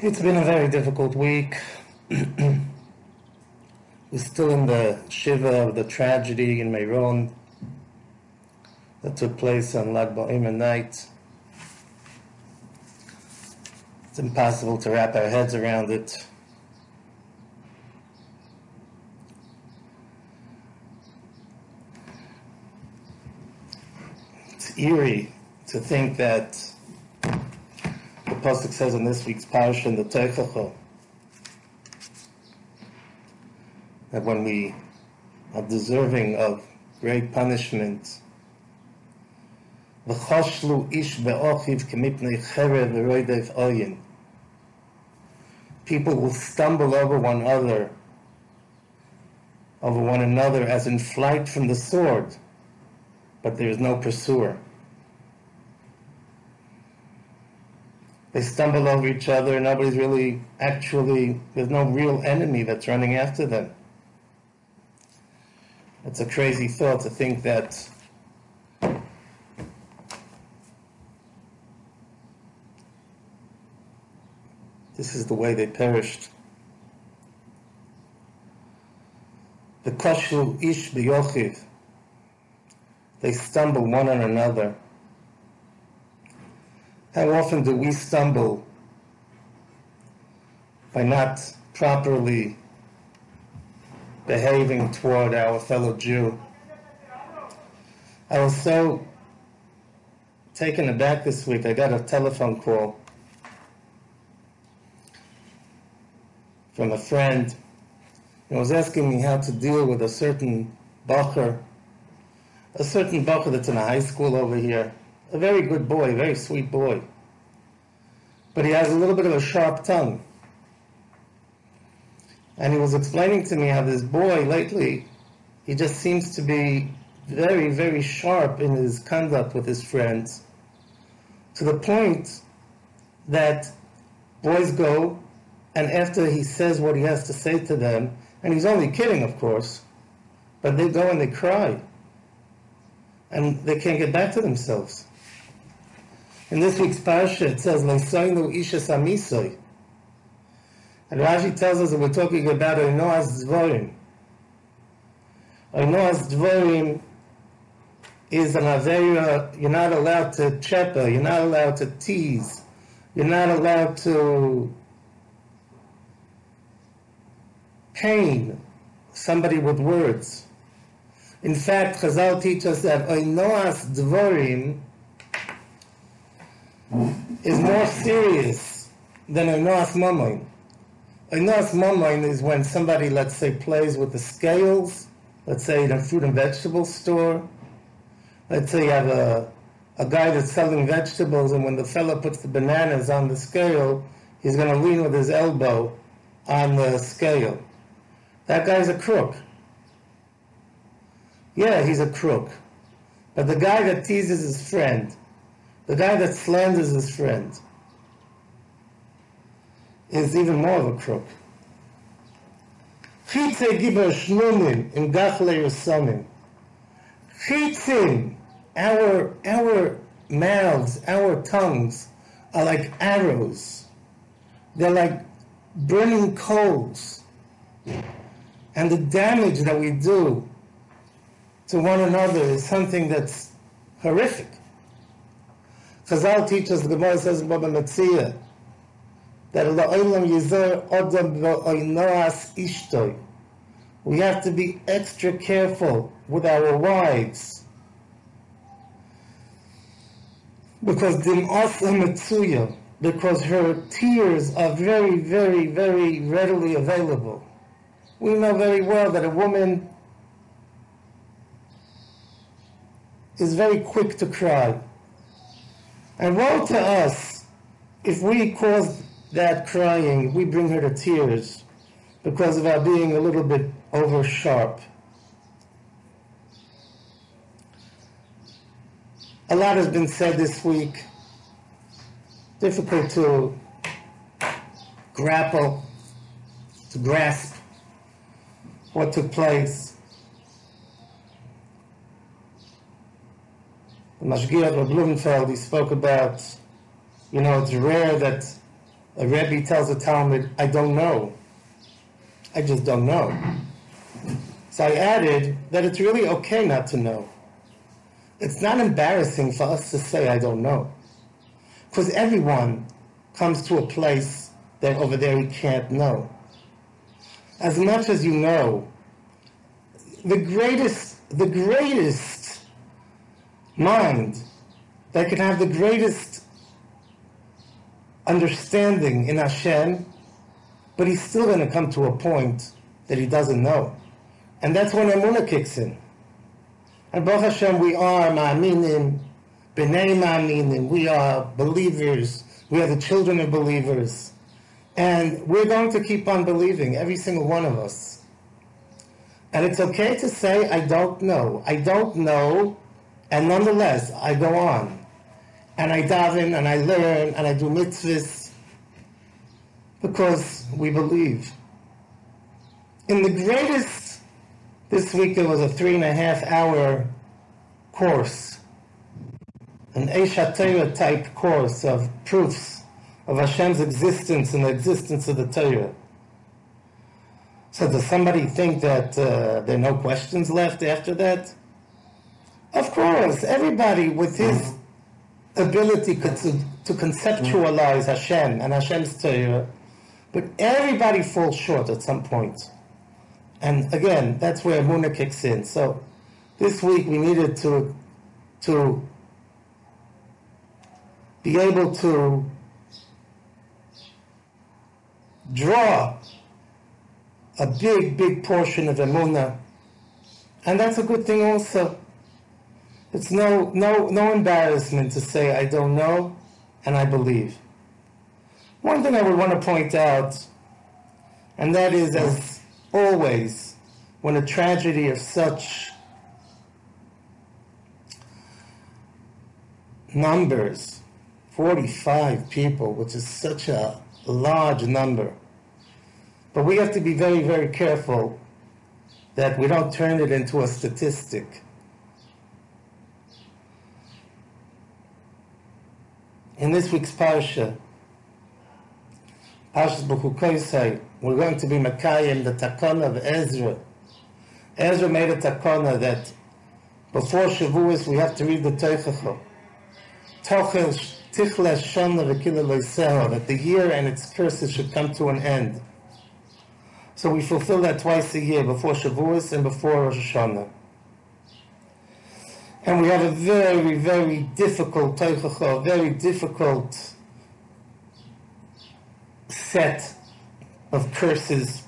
It's been a very difficult week. We're still in the shiva of the tragedy in Meron that took place on Lag BaOmer night. It's impossible to wrap our heads around it. It's eerie to think that Pasuk says in this week's parsha in the Teichacha that when we are deserving of great punishment. People will stumble over one another, over one another as in flight from the sword, but there is no pursuer. They stumble over each other. Nobody's really actually, there's no real enemy that's running after them. It's a crazy thought to think that this is the way they perished. The koshul ish. They stumble one on another. How often do we stumble by not properly behaving toward our fellow Jew? I was so taken aback this week. I got a telephone call from a friend He was asking me how to deal with a certain bacher, a certain bacher that's in a high school over here a very good boy, very sweet boy. But he has a little bit of a sharp tongue. And he was explaining to me how this boy lately, he just seems to be very, very sharp in his conduct with his friends, to the point that boys go, and after he says what he has to say to them, and he's only kidding, of course, but they go and they cry, and they can't get back to themselves. In this week's parsha, it says, Leisoinu isha samisoi. And Rashi tells us that we're talking about Oinoas Dvorim. Oinoas Dvorim is an Avera, you're not allowed to chepa, you're not allowed to tease, you're not allowed to pain somebody with words. In fact, Chazal teaches us that Oinoas Dvorim is more serious than a Noas Mamoin. A Noas Mamoin is when somebody, let's say, plays with the scales, let's say in a fruit and vegetable store. Let's say you have a, a guy that's selling vegetables, and when the fellow puts the bananas on the scale, he's going to lean with his elbow on the scale. That guy's a crook. Yeah, he's a crook. But the guy that teases his friend, the guy that slanders his friend is even more of a crook. Chitze giber shnunim in gachle yosamim. Chitzim, our, our mouths, our tongues are like arrows. They're like burning coals. And the damage that we do to one another is something that's horrific. Chazal teaches, the Gemara says in Baba Metzia, that la'olam yizor odam v'oinoas ishtoi. We have to be extra careful with our wives. Because dim'asa metzuya, because her tears are very, very, very readily available. We know very well that a woman is very quick to cry. And woe to us if we cause that crying, we bring her to tears because of our being a little bit over sharp. A lot has been said this week. Difficult to grapple, to grasp what took place. Mashgiach of Blumenfeld, he spoke about, you know, it's rare that a Rebbe tells a Talmid, I don't know. I just don't know. So I added that it's really okay not to know. It's not embarrassing for us to say, I don't know. Because everyone comes to a place that over there he can't know. As much as you know, the greatest, the greatest mind that can have the greatest understanding in Hashem, but he's still going to come to a point that he doesn't know. And that's when Emunah kicks in. And Baruch Hashem, we are Ma'aminim, B'nai Ma'aminim, we are believers, we are the children of believers. And we're going to keep on believing, every single one of us. And it's okay to say, I don't know. I don't know, and nonetheless, I go on. And I daven, and I learn, and I do mitzvahs, because we believe. In the greatest this week there was a three and a half hour course, an Aish type course of proofs of Hashem's existence and the existence of the Torah. So does somebody think that uh, there are no questions left after that? Of course, everybody with his ability to, to conceptualize Hashem and Hashem's Torah, but everybody falls short at some point. And again, that's where Muna kicks in. So this week we needed to to be able to draw a big, big portion of Emuna. And that's a good thing also. It's no, no, no embarrassment to say, I don't know, and I believe. One thing I would want to point out, and that is as always, when a tragedy of such numbers, 45 people, which is such a large number, but we have to be very, very careful that we don't turn it into a statistic. In this week's parsha, Parshas Bechukosai, we're going to be Makayim, the takana of Ezra. Ezra made a takana that before Shavuos we have to read the Teichacha. Tochel tichles shana v'kila that the year and its curses should come to an end. So we fulfill that twice a year, before Shavuos and before Rosh Hashanah. And we have a very, very difficult Teichacha, very difficult set of curses.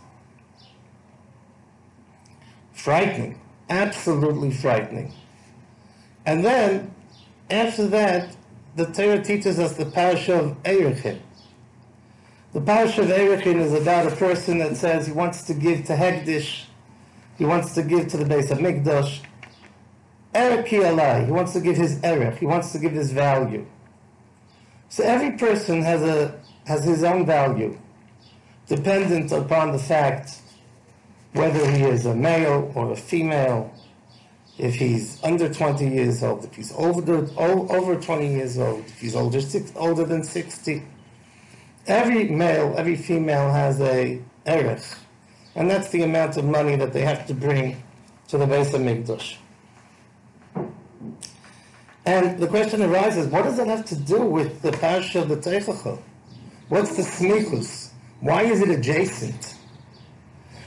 Frightening, absolutely frightening. And then, after that, the Torah teaches us the parasha of Erechin. The parasha of Erechin is about a person that says he wants to give to Hegdish, he wants to give to the base of Mikdash. He wants to give his Erech, he wants to give his value. So every person has a has his own value dependent upon the fact whether he is a male or a female, if he's under 20 years old, if he's over, over 20 years old, if he's older, six, older than 60. Every male, every female has a erech, and that's the amount of money that they have to bring to the base of Mikdash. And the question arises, what does that have to do with the parsha of the Teichachah? What's the smichus? Why is it adjacent?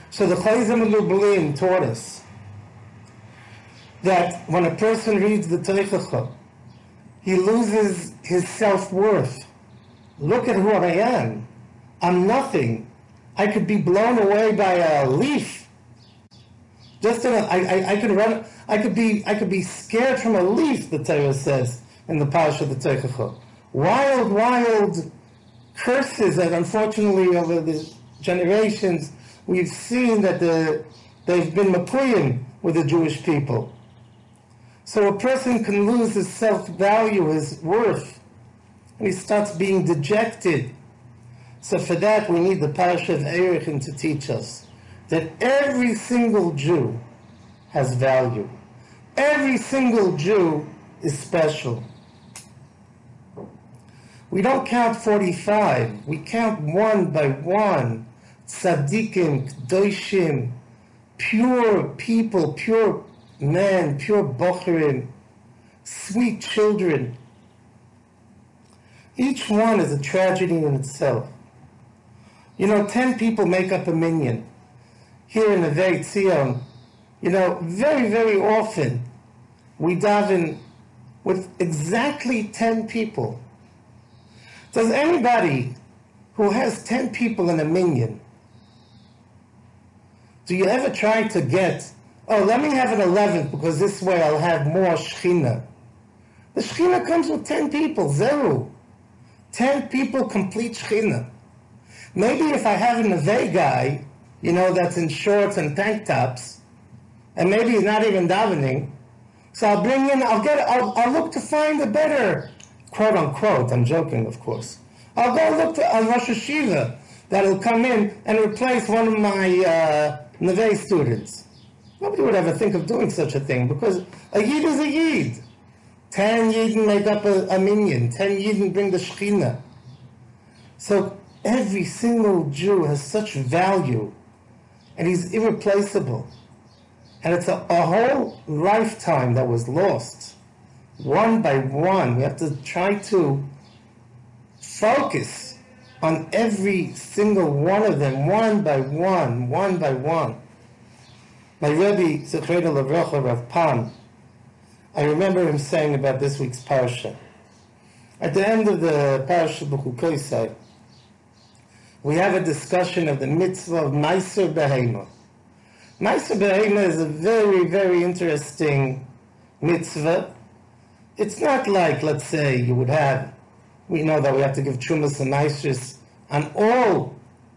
So the Chayzim Lublin taught us that when a person reads the Teichacha, he loses his self-worth. Look at who I am. I'm nothing. I could be blown away by a leaf. Just in I, I, could run. I could be. I could be scared from a leaf. The Torah says in the Parsha of the Teichacha. Wild, wild curses that unfortunately over the generations we've seen that the, they've been mapuyim with the Jewish people. So a person can lose his self-value, his worth, and he starts being dejected. So for that we need the Parasha of Erechin to teach us that every single Jew has value. Every single Jew is special. We don't count 45. We count one by one. Tzaddikim, Kdoshim, pure people, pure men, pure bocherim, sweet children. Each one is a tragedy in itself. You know, 10 people make up a minyan. Here in the Neve Zion, you know, very, very often we daven with exactly 10 people. Does anybody who has 10 people in a minyan, do you ever try to get, oh, let me have an 11th because this way I'll have more Shechina? The Shechina comes with 10 people, zero. 10 people complete Shechina. Maybe if I have an Neve guy, you know, that's in shorts and tank tops, and maybe he's not even davening, so I'll bring in, I'll get, I'll, I'll look to find a better, quote unquote, I'm joking, of course. I'll go look to a Rosh Yeshiva that'll come in and replace one of my uh, Neve students. Nobody would ever think of doing such a thing because a Yid is a Yid. Ten Yidden make up a, a minyan. Ten Yidden bring the Shekhinah. So every single Jew has such value and he's irreplaceable. And it's a, a whole lifetime that was lost, one by one. We have to try to focus on every single one of them, one by one, one by one. My Rebbe, Zechredo Lavrocha Rav Pam, I remember him saying about this week's parasha. At the end of the parasha B'chukoisai, we have a discussion of the mitzvah of Meiser Behema. Meiser Behema is a very, very interesting mitzvah. It's not like, let's say, you would have, we know that we have to give Chumas and Meisers on all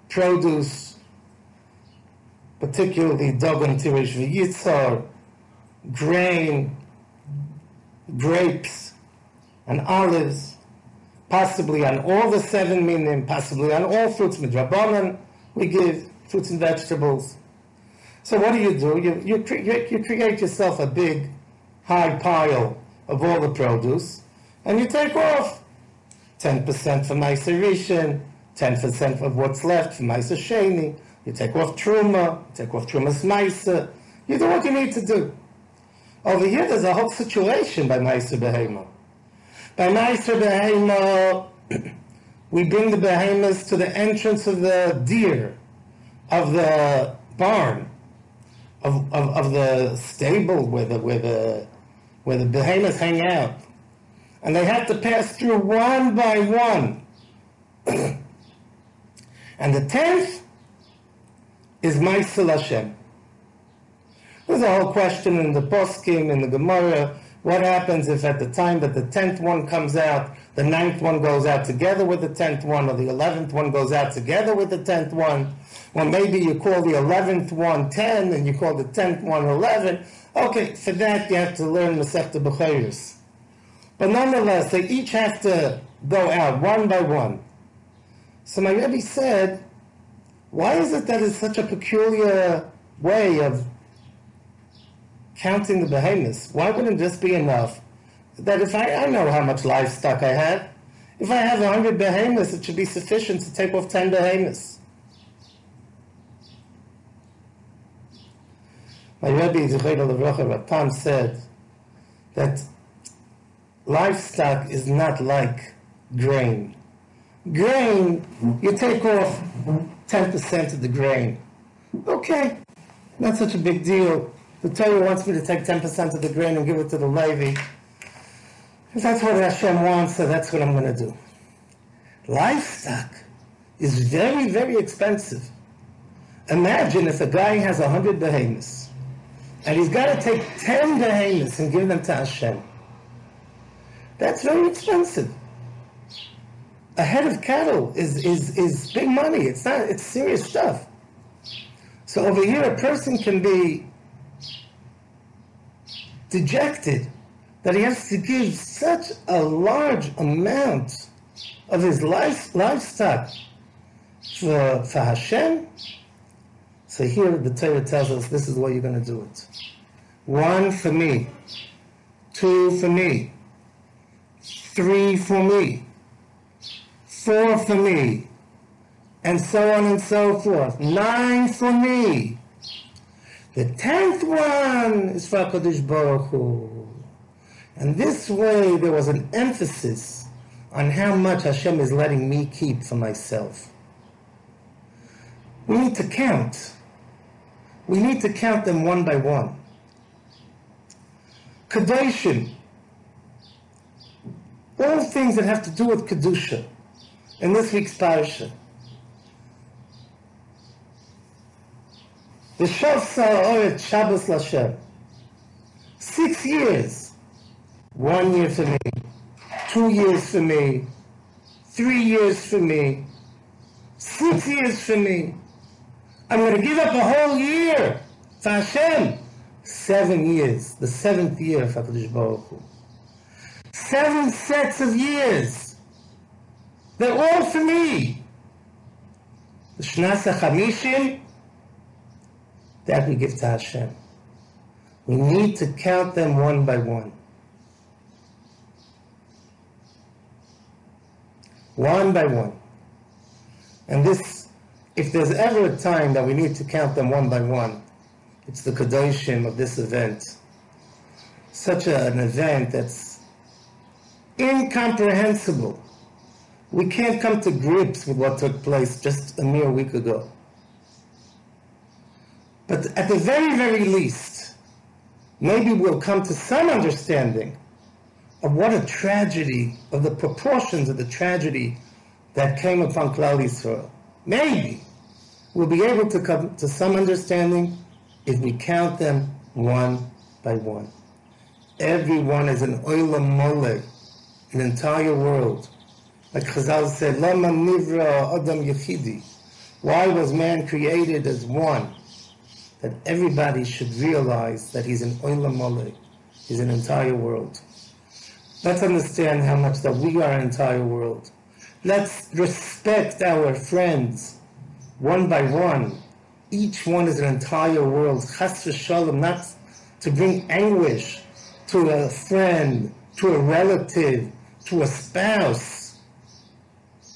produce, particularly Dogon Tirish V'yitzar, grain, grapes, and olives, possibly on all the seven minim, possibly on all fruits, midrabanan, we give fruits and vegetables. So what do you do? You, you, cre- you create yourself a big, high pile of all the produce, and you take off 10% for Meiser Rishon, 10% of what's left for Meiser Sheni, you take off Truma, take off Truma's Meiser, you do what you need to do. Over here, there's a whole situation by Meiser Behema. By Meiser Behema, we bring the behemoths to the entrance of the deer, of the barn, of, of, of the stable where the, where the, where the behemoths hang out. And they have to pass through one by one. and the tenth is Maisel Hashem. There's a whole question in the poskim, in the Gemara, what happens if at the time that the tenth one comes out, the ninth one goes out together with the tenth one, or the eleventh one goes out together with the tenth one? Well, maybe you call the eleventh one ten, and you call the tenth one eleven. Okay, for that you have to learn Masechta B'chayris. But nonetheless, they each have to go out one by one. So my Rebbe said, why is it that it's such a peculiar way of counting the behemoths? Why wouldn't just be enough that if I, I know how much livestock I have, if I have a hundred behemoths, it should be sufficient to take off ten behemoths. My Rebbe Zechayda Levrocha Rav Pam said that livestock is not like grain. Grain, you take off 10% of the grain. Okay, not such a big deal. The Torah wants me to take 10% of the grain and give it to the Levi. If that's what Hashem wants, so that's what I'm going to do. Livestock is very, very expensive. Imagine if a guy has 100 behemoths, and he's got to take 10 behemoths and give them to Hashem. That's very expensive. A head of cattle is, is, is big money. It's not, it's serious stuff. So over here, a person can be dejected that he has to give such a large amount of his life, livestock for, for Hashem. So here the Torah tells us this is what you're going to do it. One for me, two for me, three for me, four for me, and so on and so forth. Nine for me. The tenth one is for HaKadosh Baruch Hu. And this way there was an emphasis on how much Hashem is letting me keep for myself. We need to count. We need to count them one by one. Kadoshim. All things that have to do with Kedusha. In this week's parasha. The Shav Shabbos Lashem. Six years. One year for me. Two years for me. Three years for me. Six years for me. I'm going to give up a whole year for Hashem. Seven years, the seventh year of HaKadosh Baruch Hu. Seven sets of years. They're all for me. The Shnasa Chamishim, that we give to Hashem. We need to count them one by one. One by one. And this if there's ever a time that we need to count them one by one, it's the Kadoshim of this event. Such a, an event that's incomprehensible. We can't come to grips with what took place just a mere week ago. But at the very, very least, maybe we'll come to some understanding of what a tragedy, of the proportions of the tragedy that came upon Klal Yisrael. Maybe we'll be able to come to some understanding if we count them one by one. Everyone is an oilam mole, an entire world. Like Chazal said, Lama nivra adam yechidi. Why was man created as one? That everybody should realize that he's an oilam mole, he's an entire world. Let's understand how much that we are an entire world. Let's respect our friends one by one. Each one is an entire world. Chas v'shalom, not to bring anguish to a friend, to a relative, to a spouse,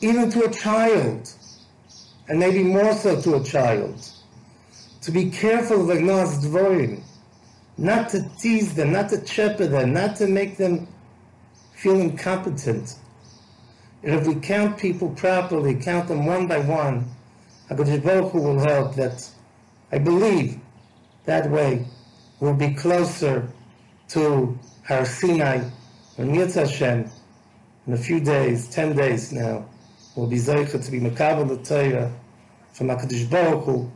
even to a child, and maybe more so to a child. To be careful of Agnos Dvorim, not to tease them, not to chepper them, not to make them feel incompetent. And if we count people properly, count them one by one, HaKadosh Baruch will help that I believe that way we'll be closer to Har Sinai and Yitz Hashem in a few days, ten days now, we'll be Zeicha to be Makabal the Torah from HaKadosh Baruch Hu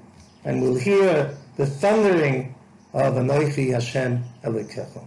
and we'll hear the thundering of Anoichi Hashem Elokecha.